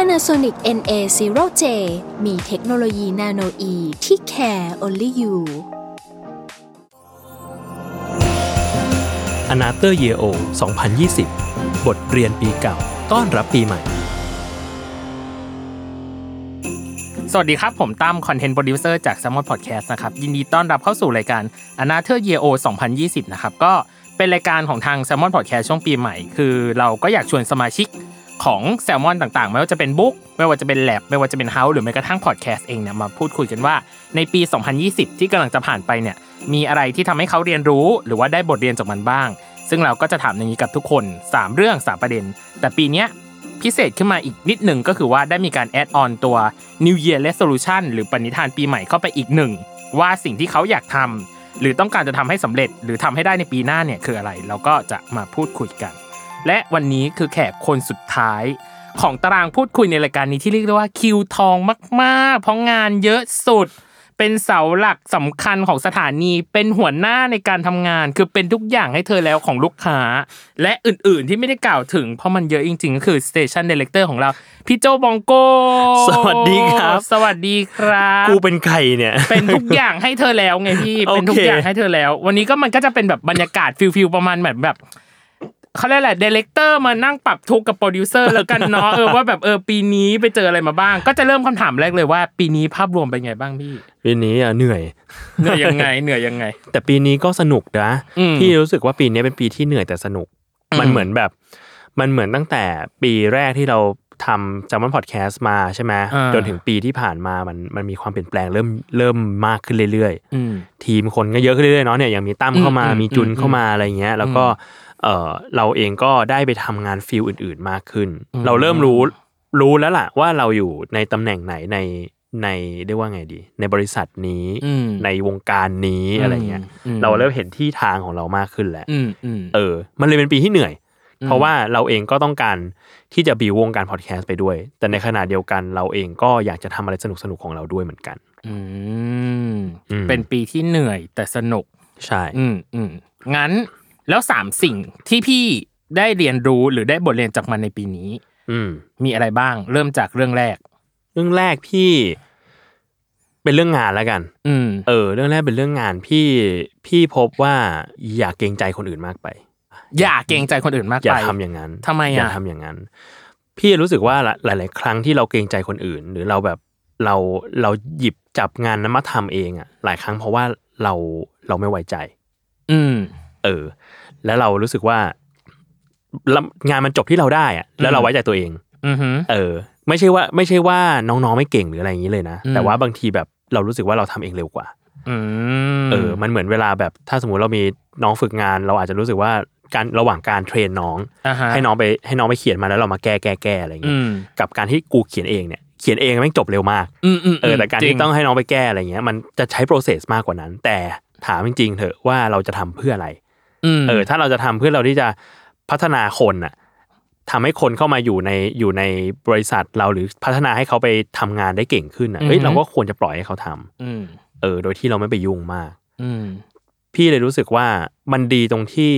Panasonic NA0J มีเทคโนโลยี nanoe ที่ care only you a n a t h e r Year O 2020 บทเรียนปีเก่า ต้อนรับปีใหม่ สวัสดีครับ ผมตั้มคอนเทนต์โปรดิวเซอร์จาก s ซ m o n Podcast นะครับ ยินดีต้อนรับเข้าสู่รายการ a n a t h e r Year O 2020 นะครับ ก็เป็นรายการของทาง Salmon Podcast ช่วงปีใหม่ คือเราก็อยากชวนสมาชิก ของแซลมอนต่างๆ ไม่ว่าจะเป็น Books ไม่ว่าจะเป็นแลบไม่ว่าจะเป็น House หรือแม้กระทั่งพอดแคสต์เองเนี่ยมาพูดคุยกันว่าในปี 2020 ที่กำลังจะผ่านไปเนี่ยมีอะไรที่ทำให้เขาเรียนรู้ หรือว่าได้บทเรียนจากมันบ้าง ซึ่งเราก็จะถามอย่างนี้กับทุกคน 3 เรื่อง 3 ประเด็น แต่ปีนี้พิเศษขึ้นมาอีกนิดหนึ่งก็คือว่าได้มีการ add-on ตัว New Year Resolution หรือปณิธานปีใหม่เข้าไปอีกหนึ่งว่าสิ่งที่เขาอยากทำหรือต้องการจะทำให้สำเร็จ หรือทำให้ได้ในปีหน้าเนี่ยคืออะไร เราก็จะมาพูดคุยกัน และวันนี้คือแขกคนสุดท้าย ของตารางพูดคุยในรายการนี้ที่เรียกได้ว่าคิวทองมาก ๆ เพราะงานเยอะสุด เป็นเสาหลักสำคัญของสถานี เป็นหัวหน้าในการทำงาน คือเป็นทุกอย่างให้เธอแล้วของลูกค้า และอื่น ๆ ที่ไม่ได้กล่าวถึง เพราะมันเยอะจริง ๆ ก็คือ station director ของเรา พี่โจบองโก สวัสดีครับ สวัสดีครับกูเป็นใครเนี่ย เป็นทุกอย่างให้เธอแล้วไงพี่โอเคเป็นทุกอย่างให้เธอแล้ว วันนี้ก็มันก็จะเป็นแบบบรรยากาศ feel feel ประมาณแบบแบบ เขาเรียกอะไร director มานั่งปรับทุกข์กับโปรดิวเซอร์แล้วกันเนาะเออว่าแบบเออปีนี้ไปเจออะไรมาบ้าง ก็จะเริ่มคำถามแรกเลยว่า ปีนี้ภาพรวมเป็นไงบ้างพี่ปีนี้อะเหนื่อยเหนื่อยยังไงเหนื่อยยังไง แต่ปีนี้ก็สนุกนะอืมพี่รู้สึกว่าปีนี้เป็นปีที่เหนื่อยแต่สนุกอืมมันเหมือนแบบ มันเหมือนตั้งแต่ปีแรกที่เราทำจำมันพอดแคสต์มาใช่ไหมอ่าจนถึงปีที่ผ่านมามันมันมีความเปลี่ยนแปลงเริ่มเริ่มมากขึ้นเรื่อยๆอืมทีมคนก็เยอะขึ้นเรื่อยๆเนาะเนี่ยอย่างมีตั้มเข้ามาอืมมีจุนอืมเข้ามาอะไรเงี้ย แล้วก็ เออเราเองก็ได้ไปทำงานฟิลอื่น ๆมากขึ้นอืมเราเริ่มรู้รู้แล้วล่ะว่าเราอยู่ในตำแหน่งไหนในในเรียกว่าไงดี ในบริษัทนี้อืมในวงการนี้อะไรเงี้ยอืมเราเริ่มเห็นที่ทางของเรามากขึ้นแล้วอืมอืมเออ มันเลยเป็นปีที่เหนื่อยอืมเพราะว่าเราเองก็ต้องการที่จะบีวงการพอดแคสต์ไปด้วย แต่ในขณะเดียวกันเราเองก็อยากจะทำอะไรสนุกๆของเราด้วยเหมือนกันอืมอืมเป็นปีที่เหนื่อยแต่สนุกใช่ อืมอืมงั้น แล้วสามสิ่งที่พี่ได้เรียนรู้หรือได้บทเรียนจากมันในปีนี้ อืมมีอะไรบ้าง เริ่มจากเรื่องแรก เรื่องแรกพี่ เป็นเรื่องงานแล้วกัน อืม เออ เรื่องแรกเป็นเรื่องงานพี่พี่พบว่าอย่าเกรงใจคนอื่นมากไป อย่าเกรงใจคนอื่นมากอย่าไปทำอย่างนั้นทำไมอะอย่าทำอย่างนั้น พี่รู้สึกว่าหลาย ๆ ครั้งที่เราเกรงใจคนอื่น หรือเราแบบเราเราหยิบจับงานนั้นมาทำเองอะ หลายครั้งเพราะว่าเราเราไม่ไว้ใจ อืม เออ แล้วเรารู้สึกว่าแล้วงานมันจบที่เราได้อะแล้วเราไว้ใจตัวเองอือหือเออ ไม่ใช่ว่า ไม่ใช่ว่าน้องๆไม่เก่งหรืออะไรอย่างนี้เลยนะอืมแต่ว่าบางทีแบบเรารู้สึกว่าเราทำเองเร็วกว่าอืมเออ มันเหมือนเวลาแบบถ้าสมมติเรามีน้องฝึกงาน เราอาจจะรู้สึกว่าการระหว่างการเทรนน้องอ่าฮะให้น้องไปให้น้องไปเขียนมาแล้วเรามาแก้แก้แก้อะไรอย่างอืเงี้ยมกับการที่กูเขียนเองเนี่ยเขียนเองแม่งจบเร็วมากอืมอืมเออแต่การจที่ต้องให้น้องไปแก้อะไรเงี้ย มันจะใช้ process มากกว่านั้น แต่ถามจริงๆเถอะว่าเราจะทำเพื่ออะไรม เออ ถ้าเราจะทำเพื่อเราที่จะพัฒนาคนน่ะทำให้คนเข้ามาอยู่ในอยู่ในบริษัทเราหรือพัฒนาให้เขาไปทำงานได้เก่งขึ้นอะเฮ้ยเราก็ควรจะปล่อยให้เขาทำอืมเออ โดยที่เราไม่ไปยุ่งมาก อืมพี่เลยรู้สึกว่ามันดีตรงที่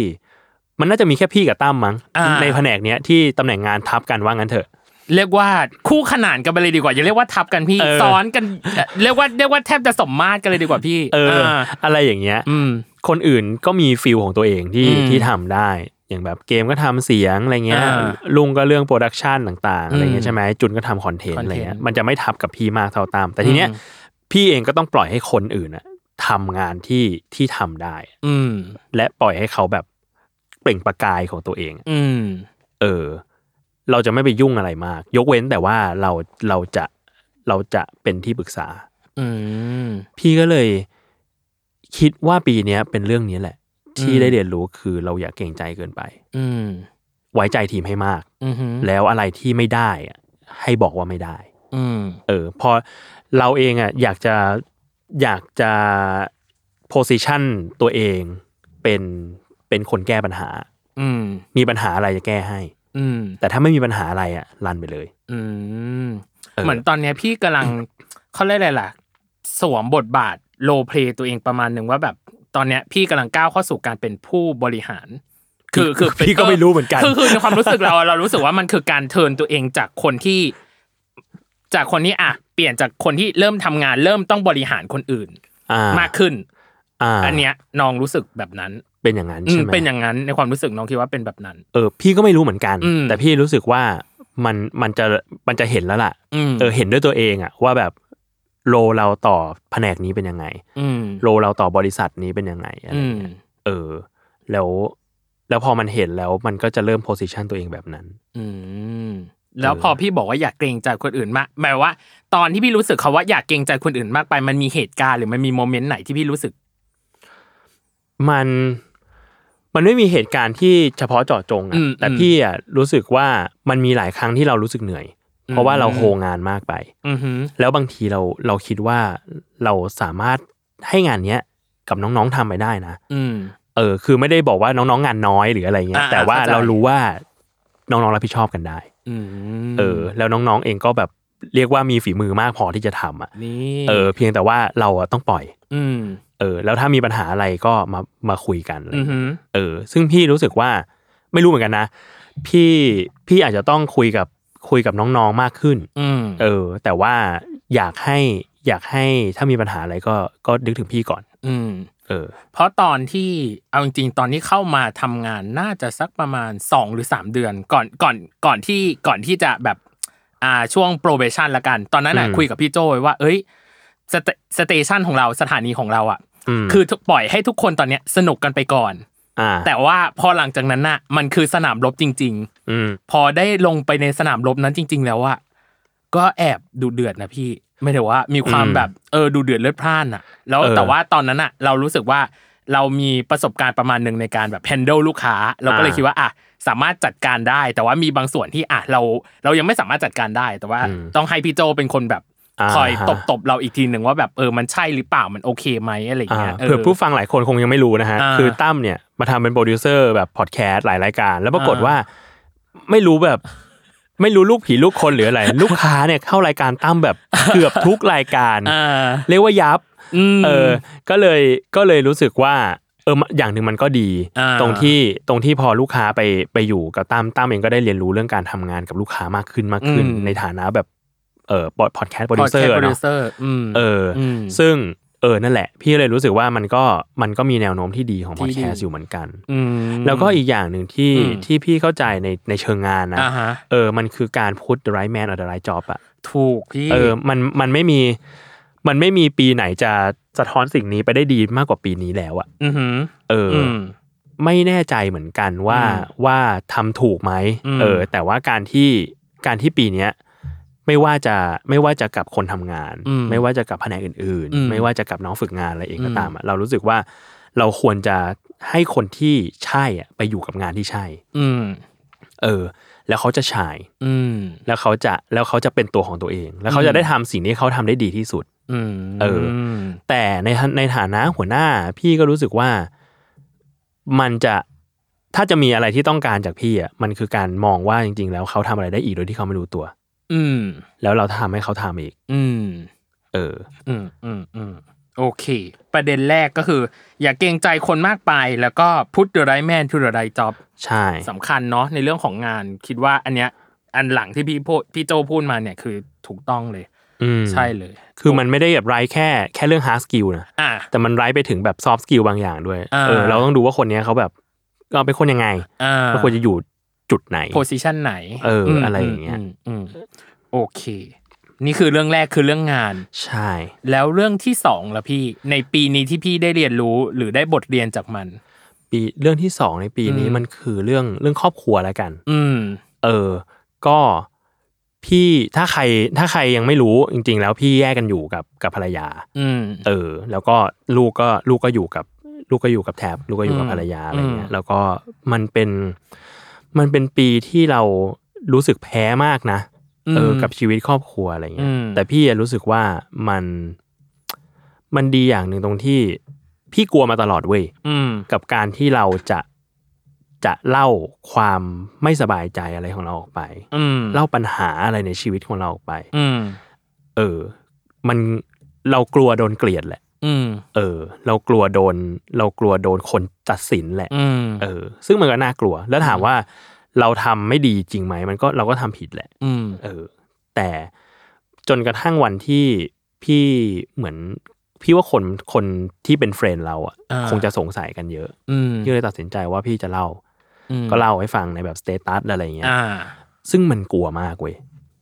มันน่าจะมีแค่พี่กับตั้มมั้งอ่าในแผนกเนี้ยที่ตำแหน่งงานทับกันว่างั้นเถอะเรียกว่าคู่ขนานกันไปเลยดีกว่าอย่าเรียกว่าทับกันพี่เออซ้อนกันเอ่อเรียกว่าเรียกว่าแทบจะสมมาตรกันเลยดีกว่าพี่ เออาอะไรอย่างเงี้ยอืม คนอื่นก็มีฟิลของตัวเองที่อืมที่ทำได้ อย่างแบบเกมก็ทำเสียงอะไรเงี้ยอ่าลุงก็เรื่อง production ต่างๆอะไรเงี้อืมใช่ไหมจุนก็ทำ content อะไรเงี้ย content มันจะไม่ทับกับพี่มากเท่าตั้ม แต่ทีเนี้ยอืมพี่เองก็ต้องปล่อยให้คนอื่นอะทำงานที่ที่ทำได้ อืมและปล่อยให้เขาแบบเปล่งประกายของตัวเอง อืมเออ เราจะไม่ไปยุ่งอะไรมาก ยกเว้นแต่ว่าเราเราจะเราจะเป็นที่ปรึกษา อืมพี่ก็เลย คิดว่าปีเนี้ยเป็นเรื่องนี้แหละ ที่อืมได้เรียนรู้คือเราอย่าเกรงใจเกินไป อืมไว้ใจทีมให้มากอืมแล้วอะไรที่ไม่ได้อะให้บอกว่าไม่ได้ อืมเออ พอเราเองอะ อยากจะอยากจะ position ตัวเองเป็นเป็นคนแก้ปัญหา อืมมีปัญหาอะไรจะแก้ให้ อืมแต่ถ้าไม่มีปัญหาอะไรอะรันไปเลย อืมเออเหมือนตอนเนี้ยพี่กำลังเขาเรียกอะไรล่ะ สวมบทบาท โลเพลตัวเองประมาณหนึ่งว่าแบบตอนเนี้ยพี่กำลังก้าวเข้าสู่การเป็นผู้บริหาร คือคือเป็นพี่ก็ไม่รู้เหมือนกันคือคือในความรู้สึกเราอะเรารู้สึกว่ามันคือการเทิร์นตัวเองจากคนที่ จากคนที่อะเปลี่ยนจากคนที่เริ่มทำงาน เริ่มต้องบริหารคนอื่นอ่ามากขึ้นอ่าอันเนี้ยน้องรู้สึกแบบนั้นเป็นอย่างนั้นอืใช่มไหมเป็นอย่างนั้นในความรู้สึกน้องคิดว่าเป็นแบบนั้น เออ พี่ก็ไม่รู้เหมือนกันอืมแต่พี่รู้สึกว่ามันมันจะมันจะเห็นแล้วล่ะอืมเออเห็นด้วยตัวเองอะว่าแบบ โลเราต่อแผนกนี้เป็นยังไงอืมโลเราต่อบริษัทนี้เป็นยังไงอะไรอืมเงี้ยเออ แล้วแล้วพอมันเห็นแล้วมันก็จะเริ่มโพสิชันตัวเองแบบนั้น อืมแล้วพอพี่บอกว่าอยากเกรงใจคนอื่นมากหมายว่า ตอนที่พี่รู้สึกเขาว่าอยากเกรงใจคนอื่นมากไป มันมีเหตุการณ์หรือมันมีโมเมนต์ไหนที่พี่รู้สึก มันมันไม่มีเหตุการณ์ที่เฉพาะเจาะจงอือะมแต่อืมพี่อะรู้สึกว่ามันมีหลายครั้งที่เรารู้สึกเหนื่อย เพราะว่าเราอืมโฮงานมากไปอือหือแล้วบางทีเราเราคิดว่าเราสามารถให้งานเนี้ยกับน้องๆทำไปได้นะอืมเออ คือไม่ได้บอกว่าน้องๆงานน้อยหรืออะไรเงี้ยอ่าแต่ว่าเข้าใจเรารู้ว่าน้องๆรับผิดชอบกันได้อืมเออ แล้วน้องๆเองก็แบบเรียกว่ามีฝีมือมากพอที่จะทำอะนี่เออ เพียงแต่ว่าเราอะต้องปล่อย อืมเออ แล้วถ้ามีปัญหาอะไรก็มามาคุยกันอะไรอือเงี้ยหือเออ ซึ่งพี่รู้สึกว่าไม่รู้เหมือนกันนะพี่พี่อาจจะต้องคุยกับ คุยกับน้องๆมากขึ้นอืมเออ แต่ว่าอยากให้อยากให้ถ้ามีปัญหาอะไรก็ก็นึกถึงพี่ก่อน อืม เออ เพราะตอนที่เอาจริงๆ ตอนที่เข้ามาทำงานน่าจะสักประมาณสองหรือสามเดือนก่อนก่อนก่อนที่ก่อนที่จะแบบอ่าช่วง probation ละกัน ตอนนั้นน่ะอืมคุยกับพี่โจไว้ว่า เอ้ยสเต station ของเราสถานีของเราอะอืมคือปล่อยให้ทุกคนตอนเนี้ยสนุกกันไปก่อนอ่า แต่ว่าพอหลังจากนั้นน่ะ มันคือสนามรบจริงอืมๆพอได้ลงไปในสนามรบนั้นจริง ๆ แล้วอะก็แอบดูเดือดนะพี่ ไม่ได้ว่ามีความอืมแบบเออดูเดือดเลือดพล่านอะแล้วเออแต่ว่าตอนนั้นอะเรารู้สึกว่าเรามีประสบการณ์ประมาณหนึ่งในการแบบ handle ลูกค้า เราก็เลยอ่าคิดว่าอะสามารถจัดการได้ แต่ว่ามีบางส่วนที่อะเรา เรายังไม่สามารถจัดการได้ แต่ว่าอืมต้องให้พี่โจเป็นคนแบบอ่าคอยฮะตบตบๆเราอีกทีหนึ่งว่าแบบเออมันใช่หรือเปล่ามันโอเคไหมอะไรอย่างอ่าเงี้ยเผื่อผู้ฟังหลายคนคงยังไม่รู้นะฮะอ่าคือตั้มเนี่ย มาทำเป็นโปรดิวเซอร์แบบพอดแคสต์หลายรายการ แล้วปรากฏอ่าว่าไม่รู้แบบ ไม่รู้ลูกผีลูกคนหรืออะไร ลูกค้าเนี่ยเข้ารายการตั้มแบบเกือบทุกรายการอ่าเรียกว่ายับมเออ ก็เลยก็เลยรู้สึกว่าเอออย่างหนึ่งมันก็ดีอ่าตรงที่ตรงที่พอลูกค้าไปไปอยู่กับตั้มตั้มเองก็ได้เรียนรู้เรื่องการทำงานกับลูกค้ามากขึ้นมากขึ้นอืมในฐานะแบบเออพอดแคสต์โปรดิวเซอ podcast ร์เนาะ producer อืมเอออมซึ่ง เออนั่นแหละ พี่เลยรู้สึกว่ามันก็มันก็มีแนวโน้มที่ดีของที่พอดดีแคสต์อยู่เหมือนกันอืมแล้วก็อีกอย่างหนึ่งที่อืมที่พี่เข้าใจในในเชิงงานนะอ่าฮะเออมันคือการ put the right man on the right job อะถูกพี่เออมันมันไม่มีมันไม่มีปีไหนจะสะท้อนสิ่งนี้ไปได้ดีมากกว่าปีนี้แล้วอะอือหือเออออืมไม่แน่ใจเหมือนกันว่าอืมว่าทำถูกไหมอืมเออ แต่ว่าการที่การที่ปีเนี้ย ไม่ว่าจะไม่ว่าจะกับคนทำงานอืมไม่ว่าจะกับแผนกอื่นอืมๆไม่ว่าจะกับน้องฝึกงานอะไรเองก็อืมตามอะเรารู้สึกว่าเราควรจะให้คนที่ใช่อะไปอยู่กับงานที่ใช่ อืมเออ แล้วเขาจะชาย อืมแล้วเขาจะแล้วเขาจะเป็นตัวของตัวเอง แล้วเขาอืจะมได้ทำสิ่งที่เขาทำได้ดีที่สุด อืมเออ แต่ในฐาในฐานะหัวหน้า พี่ก็รู้สึกว่ามันจะถ้าจะมีอะไรที่ต้องการจากพี่อะมันคือการมองว่าจริง ๆ แล้วเขาทำอะไรได้อีกโดยที่เขาไม่รู้ตัว อืม แล้วเราทำให้เขาทำอีก อืม เออ อืมอืมอืมโอเค ประเด็นแรกก็คือ อย่าเกรงใจคนมากไป แล้วก็ put the right man to the right job ใช่สำคัญเนาะในเรื่องของงานคิดว่าอันเนี้ยอันหลังที่พี่พูดพี่โจพูดมาเนี่ยคือถูกต้องเลยอืมใช่เลย คือมันไม่ได้แบบไร้แค่แค่เรื่อง hard skill นะอะแต่มันไร้ไปถึงแบบ soft skill บางอย่างด้วยอ่าเออ เราต้องดูว่าคนเนี้ยเขาแบบก็เป็นคนยังไงอ่าเขาควรจะอยู่ จุดไหน position ไหน เอออมอะไรอย่างเงี้ยมอืมโอเค นี่คือเรื่องแรกคือเรื่องงาน ใช่ แล้วเรื่องที่สองล่ะพี่ ในปีนี้ที่พี่ได้เรียนรู้หรือได้บทเรียนจากมัน ปีเรื่องที่สองในปีนี้อืมมันคือเรื่องเรื่องครอบครัวแล้วกัน อืม เออ ก็พี่ถ้าใครถ้าใครยังไม่รู้จริง ๆ แล้วพี่แยกกันอยู่กับกับภรรยา อืม เออ แล้วก็ลูกก็ลูกก็อยู่กับ ลูกก็อยู่กับแท็บลูกก็อยู่กับอืมภรรยาอะไรเงี้อืยมแล้วก็มันเป็น มันเป็นปีที่เรารู้สึกแพ้มากนะเออมกับชีวิตครอบครัวอะไรเงี้ยอืมแต่พี่อะรู้สึกว่ามัน มันดีอย่างหนึ่งตรงที่ พี่กลัวมาตลอดเว้ยอืมกับการที่เราจะจะเล่าความไม่สบายใจอะไรของเราออกไปอืมเล่าปัญหาอะไรในชีวิตของเราออกไปอืมเออ มันเรากลัวโดนเกลียดแหละ อืมเออ เรากลัวโดน เรากลัวโดนคนตัดสินแหละอืมเออ ซึ่งมันก็น่ากลัว แล้วถามว่าเราทำไม่ดีจริงไหมมันก็เราก็ทำผิดแหละ อืมเออ แต่จนกระทั่งวันที่พี่เหมือนพี่ว่าคนคนที่เป็น friend เราอะอ่าคงจะสงสัยกันเยอะอืมพี่เลยตัดสินใจว่าพี่จะเล่าอืมก็เล่าให้ฟังในแบบ status อะไรเงี้ยอ่าซึ่งมันกลัวมากเว้ย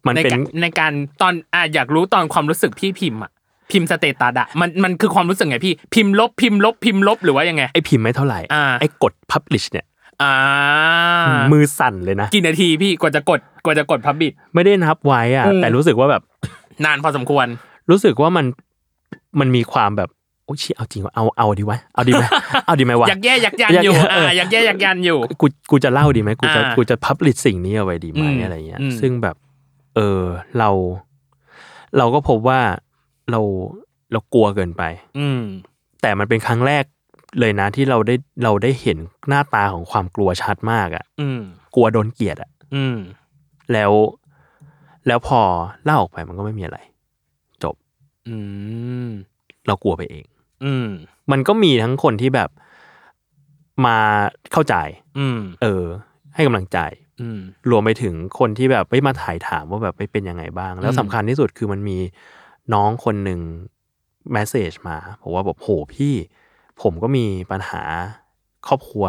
มันในเป็นการในการตอนอะอยากรู้ตอนความรู้สึกพี่พิมพ์อะ พิมพ์ status อะมันมันคือความรู้สึกไงพี่พิมพ์ลบพิมพ์ลบพิมพ์ลบหรือว่ายังไงไอ้พิมพ์ไม่เท่าไหร่อ่าไอ้กด publish เนี่ยอ่ามือสั่นเลยนะกี่นาทีพี่กว่าจะกดกว่าจะกดพับบิดไม่ได้นับไว้อะอืมแต่รู้สึกว่าแบบ นานพอสมควร รู้สึกว่ามันมันมีความแบบโอ้ยเชี่ยเอาจริงว่าเอาเอาดีวะเอาดีไหมเอาดีไหมวะอยากแย่อยากยันอยู่อยากแย่เอออ่อ่าอยากแย่อยากยันอยู่กูกูจะเล่าดีไหมกูจะอ่ากูจะพับลิชสิ่งนี้เอาไว้ดีไหมอืมอะไรเงี้ยอืมซึ่งแบบ เออเรา เราก็พบว่า เราเรากลัวเกินไป อืม แต่มันเป็นครั้งแรกเลยนะที่เราได้เราได้เห็นหน้าตาของความกลัวชัดมากอะ่ะ อืม กลัวโดนเกลียดอะ่ะ อืม แล้วแล้วพอเล่าออกไปมันก็ไม่มีอะไร จบ อืม เรากลัวไปเอง อืม มันก็มีทั้งคนที่แบบมาเข้าใจ อืม เออ ให้กำลังใจ อืม รวมไปถึงคนที่แบบไม่มาถ่ายถามว่าแบบไปเป็นยังไงบ้าง แล้วอืมสำคัญที่สุดคือมันมี น้องคนหนึ่งแมสเซจมาบอกว่าแบบโหพี่ ผมก็มีปัญหาครอบครัว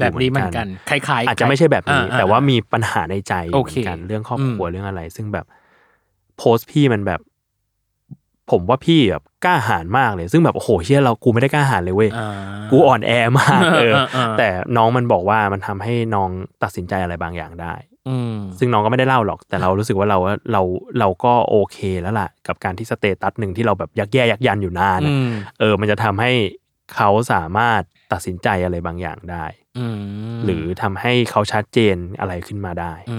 แบบนี้เหมือนกันคล้ายๆอาจจะไม่ใช่แบบนี้อ่แต่ว่ามีปัญหาในใจเหโอมืเคอนกันเรื่องครอบครัวอืมเรื่องอะไร ซึ่งแบบโพสต์พี่มันแบบ ผมว่าพี่แบบกล้าหาญมากเลย ซึ่งแบบโอ้โหเชื่อเรากูไม่ได้กล้าหาญเลยเว้ยอ่ากูอ่อนแอมากเออเออเออแต่น้องมันบอกว่ามันทำให้น้องตัดสินใจอะไรบางอย่างได้อืม ซึ่งน้องก็ไม่ได้เล่าหรอก แต่เรารู้สึกว่าเราเราเราก็โอเคแล้วล่ะ กับการที่สเตตัสหนึ่งที่เราแบบยักแย่ยักยันอยู่นานอือะมเออ มันจะทำให้เขาสามารถตัดสินใจอะไรบางอย่างได้อืมหรือทำให้เขาชัดเจนอะไรขึ้นมาได้อื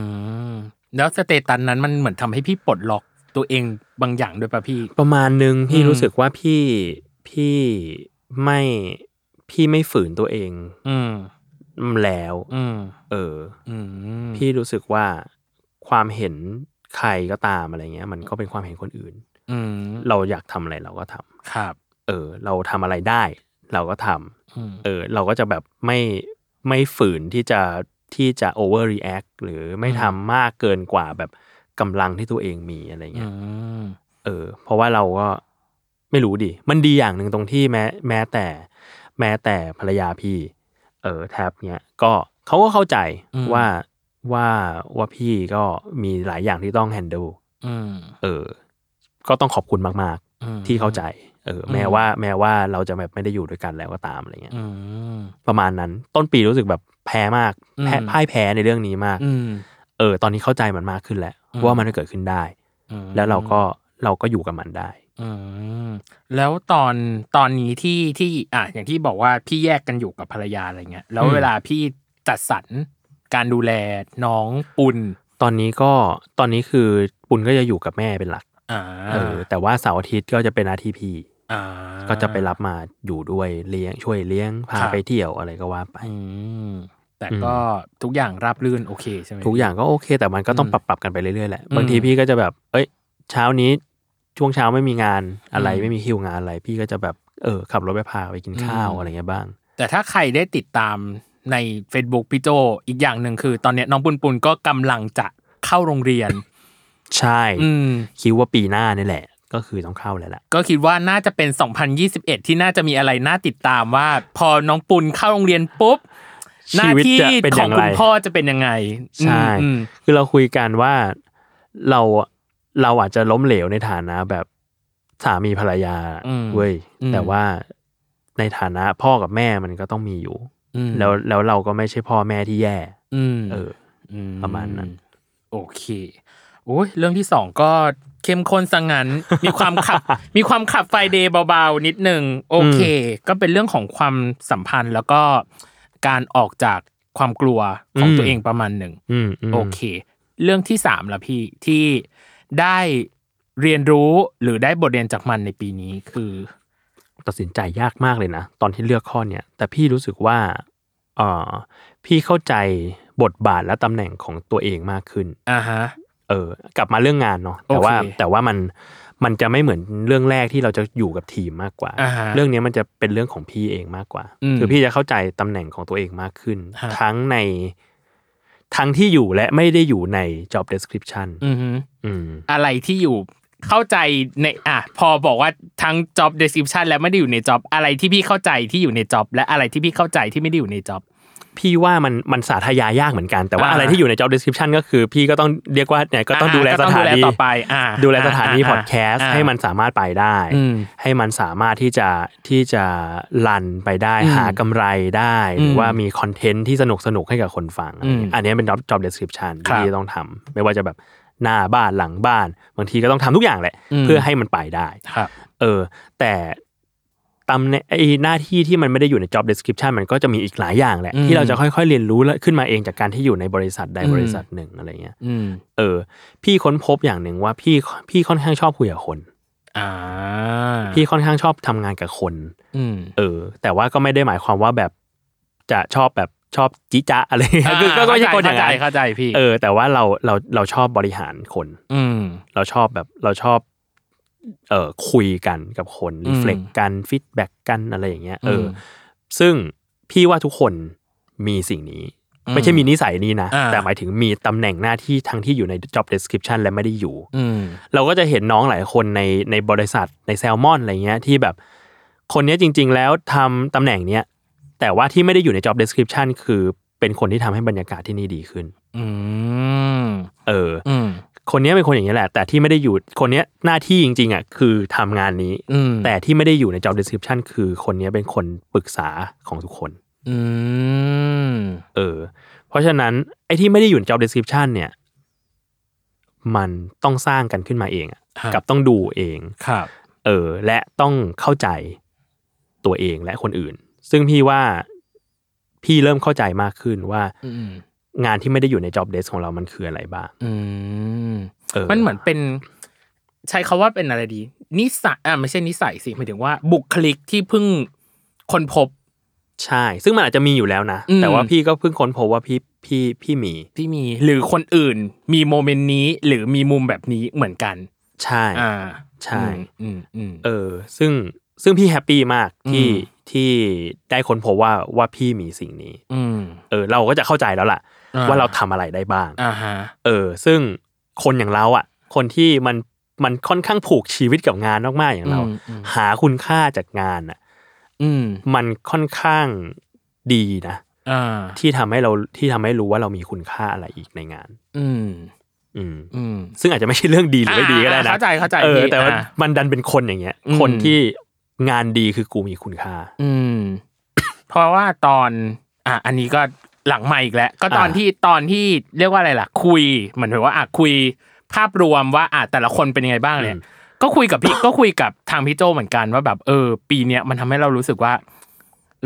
มแล้วสเตตัสนั้นมันเหมือนทำให้พี่ปลดล็อกตัวเองบางอย่างด้วยป่ะพี่ ประมาณนึงพี่อืมรู้สึกว่าพี่พี่ไม่พี่ไม่ฝืนตัวเอง อืม แล้ว อืม เออ อืม พี่รู้สึกว่าความเห็นใครก็ตามอะไรเงี้ย มันก็เป็นความเห็นคนอื่น อืม เราอยากทำอะไรเราก็ทำครับ เออ เราทำอะไรได้ เราก็ทำอืม เออ เราก็จะแบบไม่ไม่ฝืนที่จะที่จะ overreact หรือไม่ทำมากเกินกว่าแบบกำลังที่ตัวเองมีอะไรอืเงี้ยมเออเพราะว่าเราก็ไม่รู้ดิ มันดีอย่างหนึ่งตรงที่แม้ แม้แต่ แม้แต่ภรรยาพี่ เออแท็บเนี้ยก็เขาก็เข้าใจว่าว่าว่าพี่ก็มีหลายอย่างที่ต้อง handle อืมเออ ก็ต้องขอบคุณมากอืมๆที่เข้าใจ เออ แม้อืมว่า แม้ว่าเราจะแบบไม่ได้อยู่ด้วยกันแล้วก็ตามอะไรเงี้ยอืมประมาณนั้น ต้นปีรู้สึกแบบแพ้มาก แพ้อืมพ่ายแพ้ในเรื่องนี้มากอืมเออ ตอนนี้เข้าใจมันมากขึ้นแล้วอืมว่ามันจะเกิดขึ้นได้อืมแล้วเราก็เราก็อยู่กับมันได้ อืม แล้วตอนตอนนี้ที่ที่ อะอย่างที่บอกว่าพี่แยกกันอยู่กับภรรยาอะไรเงี้ย แล้วอืม เวลาพี่จัดสรรการดูแลน้องปุนตอนนี้ก็ตอนนี้คือปุณก็จะอยู่กับแม่เป็นหลักอ่าเออแต่ว่าเสาร์อาทิตย์ก็จะเป็นหน้าที่พี่อ่า ก็จะไปรับมาอยู่ด้วยเลี้ยงช่วยเลี้ยงพาครับ ไปเที่ยวอะไรก็ว่าไป อืมแต่อืม ก็ทุกอย่างราบรื่นโอเคใช่ไหมทุกอย่างก็โอเค แต่มันก็ต้องอืมปรับปรับกันไปเรื่อยๆแหละอืมบางทีพี่ก็จะแบบ เอ้ย เช้านี้ ช่วงเช้าไม่มีงานอะไรอืมไม่มีคิวงานอะไร พี่ก็จะแบบเออขับรถไปพาไปกินข้าวอืมอะไรเงี้ยบ้าง แต่ถ้าใครได้ติดตามใน Facebook พี่โจอีกอย่างหนึ่งคือ ตอนเนี้ยน้องปุนปุนก็กำลังจะเข้าโรงเรียน ใช่อืมคิดว่าปีหน้านี่แหละ ก็คือต้องเข้าแล้วแหละก็คิดว่าน่าจะเป็น 2021 ที่น่าจะมีอะไรน่าติดตามว่า พอน้องปุนเข้าโรงเรียนปุ๊บหน้าชีวิตที่จะเป็นขอองย่างไรคุณพ่อจะเป็นยังไง ใช่อืมคือเราคุยกันว่าเรา เราอาจจะล้มเหลวในฐานะแบบสามีภรรยาอืมเว้ยอืมแต่ว่าในฐานะพ่อกับแม่มันก็ต้องมีอยู่อืมแล้วแล้วเราก็ไม่ใช่พ่อแม่ที่แย่อืมเออมประมาณนั้น โอเคโอ้ยเรื่องที่สองก็เข้มข้นสังงั้นมีความขับ มีความขับไฟเดย์เบาๆ นิดนึงโอเค ก็เป็นเรื่องของความสัมพันธ์แล้วก็การออกจากความกลัวของอืมตัวเองประมาณหนึ่งอืมอืมโอเค เรื่องที่สามละพี่ที่ ได้เรียนรู้หรือได้บทเรียนจากมันในปีนี้คือตัดสินใจยากมากเลยนะ ตอนที่เลือกข้อเนี้ยแต่พี่รู้สึกว่าเออพี่เข้าใจบทบาทและตำแหน่งของตัวเองมากขึ้นอ่าฮะเออกลับมาเรื่องงานเนาะแต่ว่าโอเคแต่ว่ามันมันจะไม่เหมือนเรื่องแรกที่เราจะอยู่กับทีมมากกว่าอ่าฮะเรื่องนี้มันจะเป็นเรื่องของพี่เองมากกว่าอืมคือพี่จะเข้าใจตำแหน่งของตัวเองมากขึ้นฮะทั้งใน ทั้งที่อยู่และไม่ได้อยู่ใน job description อือฮึอืมอะไรที่อยู่เข้าใจในอะพอบอกว่าทั้ง job description และไม่ได้อยู่ใน job อะไรที่พี่เข้าใจที่อยู่ใน job และอะไรที่พี่เข้าใจที่ไม่ได้อยู่ใน job พี่ว่ามันมันสาธยายากเหมือนกัน แต่ว่าอ่าอะไรที่อยู่ใน job description ก็คือพี่ก็ต้องเรียกว่าเนี่ยก็ต้องอ่าดูแลก็สต้องถาดูแลนีต่อไปอ่าดูแลสถานีอ่าพอดแคสต์อ่าให้มันสามารถไปได้อืมให้มันสามารถที่จะที่จะรันไปได้อืมหากำไรได้หรืออมว่ามีคอนเทนต์ที่สนุกสนุกให้กับคนฟังอะไรอย่างเงี้อืยมอันนี้เป็น job job description ครับที่ต้องทำไม่ว่าจะแบบหน้าบ้านหลังบ้าน บางทีก็ต้องทำทุกอย่างแหละอืมเพื่อให้มันไปได้ครับเออ แต่ ตำแหน่งไอ้หน้าที่ที่มันไม่ได้อยู่ใน job description มันก็จะมีอีกหลายอย่างแหละอืมที่เราจะค่อยๆเรียนรู้และขึ้นมาเองจากการที่อยู่ในบริษัทใดอืมบริษัทหนึ่งอะไรเงี้ยอืมเออ พี่ค้นพบอย่างหนึ่งว่าพี่พี่ค่อนข้างชอบคุยกับคนอ่าพี่ค่อนข้างชอบทำงานกับคนอืมเออ แต่ว่าก็ไม่ได้หมายความว่าแบบจะชอบแบบชอบจิจะอะไรเงี้ยคือก็ก็ไม่ใช่คนอย่างนั้นเข้าใจพี่ เออ แต่ว่าเราเราเราชอบบริหารคน อืมเราชอบแบบเราชอบ เอ่อคุยกันกับคนอืมรีเฟล็กกัน feedback กันอะไรอย่างเงี้ยเอออมซึ่งพี่ว่าทุกคนมีสิ่งนี้อืมไม่ใช่มีนิสัยนี้นะอ่าแต่หมายถึงมีตำแหน่งหน้าที่ทั้งที่อยู่ใน job description และไม่ได้อยู่อืมเราก็จะเห็นน้องหลายคนในในบริษัทในแซลมอนอะไรเงี้ยที่แบบ คนเนี้ยจริง ๆ แล้วทำตำแหน่งเนี้ยแต่ว่าที่ไม่ได้อยู่ใน job description คือเป็นคนที่ทำให้บรรยากาศที่นี่ดีขึ้นอืมเอออืม คนเนี้ยเป็นคนอย่างนี้ยแหละ แต่ที่ไม่ได้อยู่คนเนี้ยหน้าที่จริงๆอะคือทำงานนี้อืมแต่ที่ไม่ได้อยู่ใน job description คือคนเนี้ยเป็นคนปรึกษาของทุกคนอืมเออ เพราะฉะนั้นไอ้ที่ไม่ได้อยู่ใน job description เนี่ย มันต้องสร้างกันขึ้นมาเองอะครับกับต้องดูเองครับ เออ และต้องเข้าใจตัวเองและคนอื่น ซึ่งพี่ว่าพี่เริ่มเข้าใจมากขึ้นว่าอืม งานที่ไม่ได้อยู่ใน job desk ของเรามันคืออะไรบ้างอืมเออมันเหมือนเป็น ใช้คาว่าเป็นอะไรดี นิสัยอ่าไม่ใช่นิสัยสิหมายถึงว่า บุคลิกที่เพิ่งคนพบ ใช่ ซึ่งมันอาจจะมีอยู่แล้วนะอืมแต่ว่าพี่ก็เพิ่งค้นพบว่าพี่พี่พี่มีที่มี หรือคนอื่น มีโมเมนต์นี้ หรือมีมุมแบบนี้เหมือนกัน ใช่อ่าใช่อืมอืมเออ ซึ่งซึ่งพี่แฮปปี้มากที่อืมที่ได้ค้นพบว่าว่าพี่มีสิ่งนี้ อืมเออ เราก็จะเข้าใจแล้วล่ะอ่า ว่าเราทำอะไรได้บ้างอ่าฮะเออ ซึ่งคนอย่างเราอะ คนที่มันมันค่อนข้างผูกชีวิตกับงานมากๆอย่างเราอืมอืมหาคุณค่าจากงานอะอืมมันค่อนข้างดีนะอ่าที่ทำให้เราที่ทำให้รู้ว่าเรามีคุณค่าอะไรอีกในงาน อืม อืม อืม ซึ่งอาจจะไม่ใช่เรื่องดีหรือไม่ดีก็ได้นะเข้าใจเข้าใจเออพี่แต่ว่าอ่ามันดันเป็นคนอย่างเงี้ยอืมคนที่งานดีคือกูมีคุณค่า อืม เพราะว่าตอน อะอันนี้ก็ หลังใหม่อีกแล้วก็ตอนอ่าที่ตอนที่เรียกว่าอะไรล่ะ คุยเหมือนถือว่าอะคุยภาพรวมว่าอะแต่ละคนเป็นยังไงบ้างเนี่ยก็คุยกับพี่ก็คุยกับทางพี่โจเหมือนกันว่าแบบเออ ปีเนี้ยมันทำให้เรารู้สึกว่า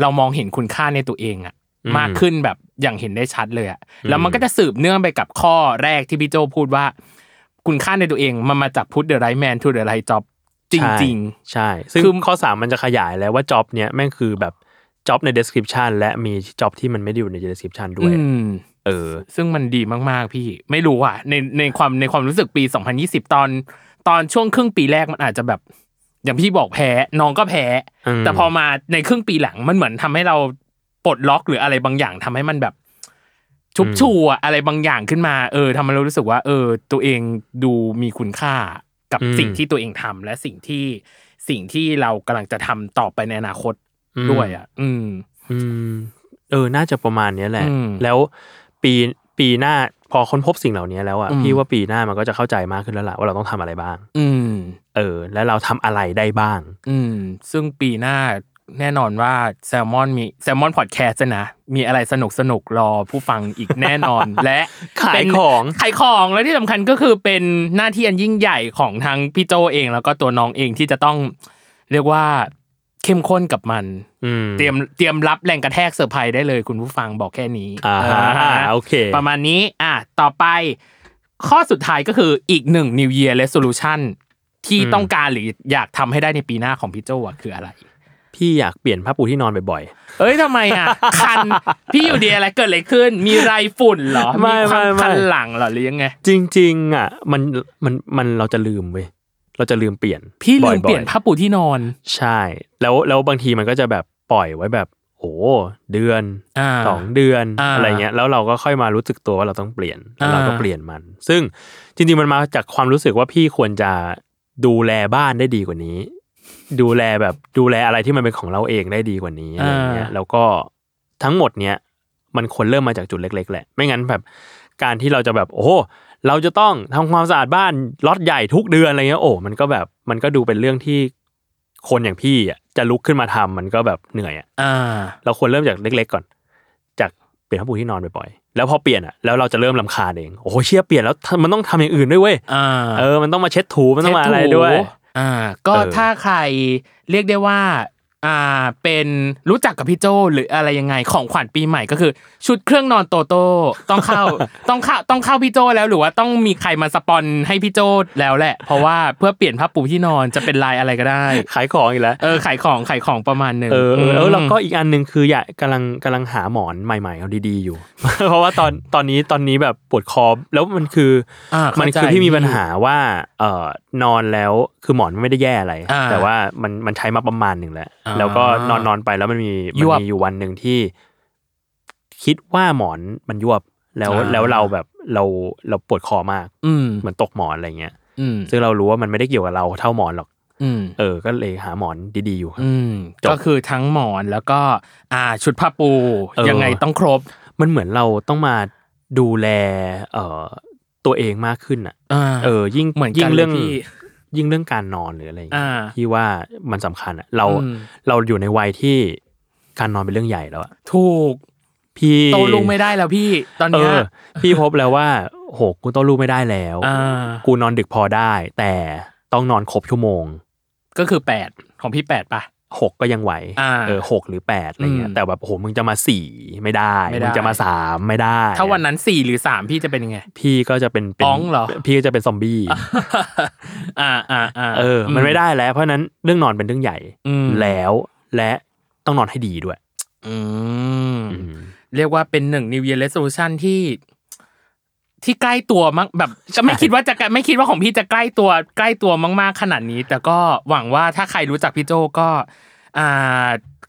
เรามองเห็นคุณค่าในตัวเองอะอืมมากขึ้นแบบอย่างเห็นได้ชัดเลยอะแล้วมันก็จะสืบเนื่องไปกับข้อแรกที่พี่โจพูดว่า คุณค่าในตัวเองมันมาจาก put the right man to the right jobจริงๆ ใช่ ซึ่งคือข้อสามมันจะขยายแล้วว่า job เนี้ยแม่งคือแบบ job ใน description และมี job ที่มันไม่ได้อยู่ใน description ด้วยอืมเออ ซึ่งมันดีมากๆพี่ ไม่รู้อะในในความในความรู้สึกปี 2020 ตอนตอนช่วงครึ่งปีแรกมันอาจจะแบบ อย่างพี่บอกแพ้น้องก็แพ้อืมแต่พอมาในครึ่งปีหลังมันเหมือนทำให้เราปลดล็อกหรืออะไรบางอย่างทำให้มันแบบชุบชูอะอะไรบางอย่างขึ้นมา เออทำให้เรารู้สึกว่า เออ ตัวเองดูมีคุณค่ากับอืมสิ่งที่ตัวเองทำและสิ่งที่สิ่งที่เรากำลังจะทำต่อไปในอนาคตอืม ด้วยอะอืมอืมเออ น่าจะประมาณเนี้ยแหละอืมแล้วปีปีหน้าพอค้นพบสิ่งเหล่านี้แล้วอะอืมพี่ว่าปีหน้ามันก็จะเข้าใจมากขึ้นแล้วล่ะว่าเราต้องทำอะไรบ้าง อืม เออ แล้วเราทำอะไรได้บ้าง อืม ซึ่งปีหน้าแน่นอนว่าแซลมอนมีแซลมอนพอดแคสต์นะ มีอะไรสนุกสนุกๆรอผู้ฟังอีกแน่นอน และขายเป็นของขายของแล้วที่สำคัญก็คือเป็นหน้าที่อันยิ่งใหญ่ของทั้งพี่โจเอง แล้วก็ตัวน้องเองที่จะต้องเรียกว่า เข้มข้นกับมันอืมเตรียมเตรียมรับแรงกระแทกเซอร์ไพรส์ได้เลยคุณผู้ฟังบอกแค่นี้อ่าฮะเออโอเค ประมาณนี้อะต่อไป ข้อสุดท้ายก็คืออีกหนึ่ง New Year Resolution ที่อืมต้องการหรืออยากทำให้ได้ในปีหน้าของพี่โจอะคืออะไรพี่อยากเปลี่ยนผ้าปูที่นอนบ่อยเอ้ยทำไมอะ คัน พี่อยู่ดีอะไรเกิดอะไรขึ้น มีไรฝุ่นเหรอไม่ความไม่ไม่คันหลังเหรอหรือยังไงๆจริง ๆ อะ มัน มัน มันเราจะลืมเว้ย เราจะลืมเปลี่ยนพี่ลืมบ่อๆเปลี่ยนผ้าปูที่นอน ใช่ แล้วแล้วบางทีมันก็จะแบบปล่อยไว้แบบโอ้เดือนอ่าสองเดือนอ่าอะไรเงี้ยแล้วเราก็ค่อยมารู้สึกตัวว่าเราต้องเปลี่ยนแล้วเราก็อ่าเปลี่ยนมัน ซึ่งจริงๆมันมาจากความรู้สึกว่าพี่ควรจะดูแลบ้านได้ดีกว่านี้ ดูแลแบบดูแลอะไรที่มันเป็นของเราเองได้ดีกว่านี้อะไรเงี้ยแล้วก็ทั้งหมดเนี้ยมันควรเริ่มมาจากจุดเล็ก ๆ แหละ ไม่งั้นแบบการที่เราจะแบบโอ้โห เราจะต้องทำความสะอาดบ้านล็อตใหญ่ทุกเดือนอะไรเงี้ยโอ้มันก็แบบมันก็ดูเป็นเรื่องที่คนอย่างพี่อะจะลุกขึ้นมาทำมันก็แบบเหนื่อยอะอ่าเราควรเริ่มจากเล็ก ๆก่อน จากเปลี่ยนผ้าปูที่นอนบ่อยๆแล้วพอเปลี่ยนอะแล้วเราจะเริ่มลำคาญเองโอ้โหเชี่ยเปลี่ยนแล้วมันต้องทำอย่างอื่นด้วยเว้ยอ่าเออมันต้องมาเช็ดถูมันต้องมาอะไรด้วยเช็ถูอ่าก็เออถ้าใครเรียกได้ว่า อ่าเป็นรู้จักกับพี่โจหรืออะไรยังไงของขวัญปีใหม่ก็คือ ชุดเครื่องนอนโตโต้ต้องเข้าต้องเข้าต้องเข้าพี่โจแล้วหรือว่าต้องมีใครมาสปอนให้พี่โจแล้วแหละ เพราะว่าเพื่อเปลี่ยนผ้าปูที่นอนจะเป็นลายอะไรก็ได้ ขายของอีกแล้วเออขายของขายของประมาณหนึ่งเออเออเออมแล้วก็อีกอันหนึ่งคืออยากกำลังกำลังหาหมอนใหม่ๆเอาดีๆอยู่ เพราะว่าตอนตอนนี้ตอนนี้แบบปวดคอแล้วมันคืออาเข้าใจมันคือพี่มีปัญหาว่าเอ่อ นอนแล้วคือหมอนมันไม่ได้แย่อะไรอ่าแต่ว่ามันมันใช้มาประมาณหนึ่งแล้วอ่าแล้วก็นอนนอนไปแล้วมันมียวมันบมีอยู่วันหนึ่งที่ คิดว่าหมอนมันยวบแล้วอ่าแล้วเราแบบเราเราปวดคอมาก อืมเหมือนตกหมอนอะไรเงี้ยอืมซึ่งเรารู้ว่ามันไม่ได้เกี่ยวกับเราเท่าหมอนหรอกอืมเออ ก็เลยหาหมอนดีๆอยู่ครับอืมจบก็คือทั้งหมอนแล้วก็ อ่า ชุดผ้าปูเออยังไงต้องครบ มันเหมือนเราต้องมาดูแล เอ่อ ตัวเองมากขึ้นอะอ่าเออ ยิ่งเหมือนกันยิ่งเรื่องเลยพี่ยิ่งเรื่องการนอนหรืออะไรอย่างเงี้ยอ่าพี่ว่ามันสำคัญอะเราอืมเราอยู่ในวัยที่การนอนเป็นเรื่องใหญ่แล้วอะถูกพี่โตลุงไม่ได้แล้วพี่ตอนเอเนี้ยอพี่พบแล้วว่าโหกูโตลูกไม่ได้แล้วอ่ากูนอนดึกพอได้ แต่ต้องนอนครบชั่วโมง ก็คือแปดของพี่แปดป่ะ หกก็ยังไหวอ่าเออหกหรือแปดอะไรเงี้อืยมแต่แบบโหมึงจะมาสี่ไม่ได้ไม่ได้มึงจะมาสามไม่ได้ ถ้าวันนั้นสี่หรือสามพี่จะเป็นยังไง พี่ก็จะเป็นเป็นอ๋องเหรอพี่ก็จะเป็นซอมบี้อ่าอ่าอ่าเออ มันไม่ได้แล้ว เพราะฉะนั้นเรื่องนอนเป็นเรื่องใหญ่อืมแล้วและต้องนอนให้ดีด้วยอืมอืมเรียกว่าเป็นหนึ่ง New Year Resolution ที่ ที่ใกล้ตัวมากแบบจะไม่คิดว่าจะไม่คิดว่าของพี่จะใกล้ตัวใกล้ตัวมาก ๆ ขนาดนี้ แต่ก็หวังว่าถ้าใครรู้จักพี่โจก็อ่า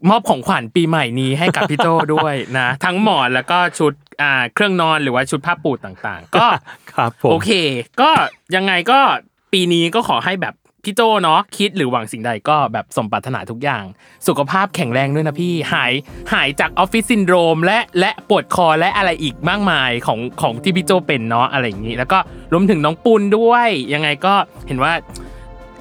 มอบของขวัญปีใหม่นี้ให้กับพี่โจด้วยนะ ทั้งหมอนแล้วก็ชุดอ่าเครื่องนอนหรือว่าชุดผ้าปูต่างๆ ก็ครับผมโอเค ก็ยังไงก็ปีนี้ก็ขอให้แบบ พี่โจเนาะคิดหรือหวังสิ่งใดก็แบบสมปรารถนาทุกอย่าง สุขภาพแข็งแรงด้วยนะพี่หายหายจากออฟฟิศซินโดรมและและปวดคอและอะไรอีกมากมายของของที่พี่โจเป็นเนาะอะไรอย่างนี้ แล้วก็รวมถึงน้องปุณด้วย ยังไงก็เห็นว่า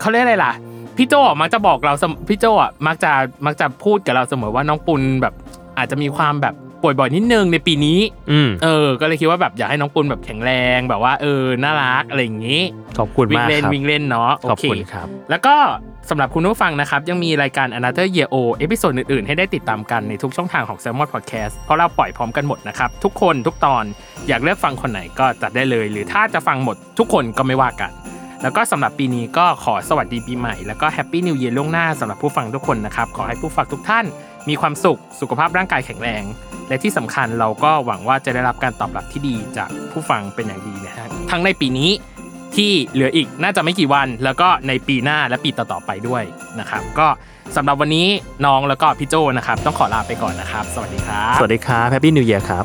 เขาเรียกอะไรล่ะพี่โจมักจะบอกเราพี่โจอะมักจะมักจะพูดกับเราเสมอว่าน้องปุณแบบอาจจะมีความแบบ ป่วยบ่อยนิดนึงในปีนี้อืมเออ ก็เลยคิดว่าแบบอยากให้น้องปุณแบบแข็งแรงแบบว่าเออน่ารักอะไรอย่างงี้ขอบคุณวิ่มางกเล่นครับวิ่งเล่นเนาะโอขอบเคคุณครับ แล้วก็สำหรับคุณผู้ฟังนะครับ ยังมีรายการ Another Year Old episode อื่นๆ ให้ได้ติดตามกันในทุกช่องทางของ Salmon Podcast เพราะเราปล่อยพร้อมกันหมดนะครับ ทุกคนทุกตอนอยากเลือกฟังคนไหนก็จัดได้เลย หรือถ้าจะฟังหมดทุกคนก็ไม่ว่ากัน แล้วก็สำหรับปีนี้ก็ขอสวัสดีปีใหม่แล้วก็ Happy New Year ล่วงหน้าสำหรับผู้ฟังทุกคนนะครับขอให้ผู้ฟังทุกท่าน มีความสุขสุขภาพร่างกายแข็งแรง และที่สำคัญเราก็หวังว่าจะได้รับการตอบรับที่ดีจากผู้ฟังเป็นอย่างดีนะฮะทั้งในปีนี้ที่เหลืออีกน่าจะไม่กี่วัน แล้วก็ในปีหน้าและปีต่อๆไปด้วยนะครับ ก็สำหรับวันนี้น้องแล้วก็พี่โจนะครับ ต้องขอลาไปก่อนนะครับ สวัสดีครับ สวัสดีครับ Happy New Year ครับ